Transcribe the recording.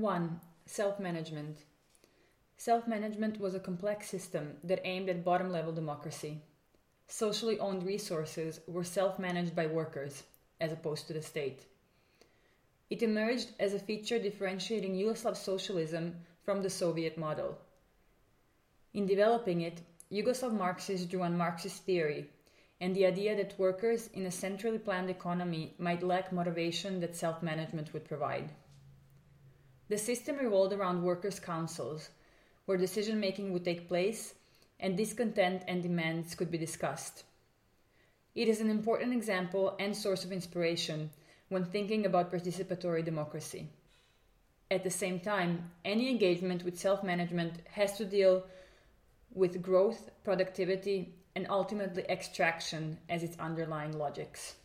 1. Self management. Self management was a complex system that aimed at bottom level democracy. Socially owned resources were self managed by workers, as opposed to the state. It emerged as a feature differentiating Yugoslav socialism from the Soviet model. In developing it, Yugoslav Marxists drew on Marxist theory and the idea that workers in a centrally planned economy might lack motivation that self management would provide. The system revolved around workers' councils, where decision making would take place and discontent and demands could be discussed. It is an important example and source of inspiration when thinking about participatory democracy. At the same time, any engagement with self management has to deal with growth, productivity, and ultimately extraction as its underlying logics.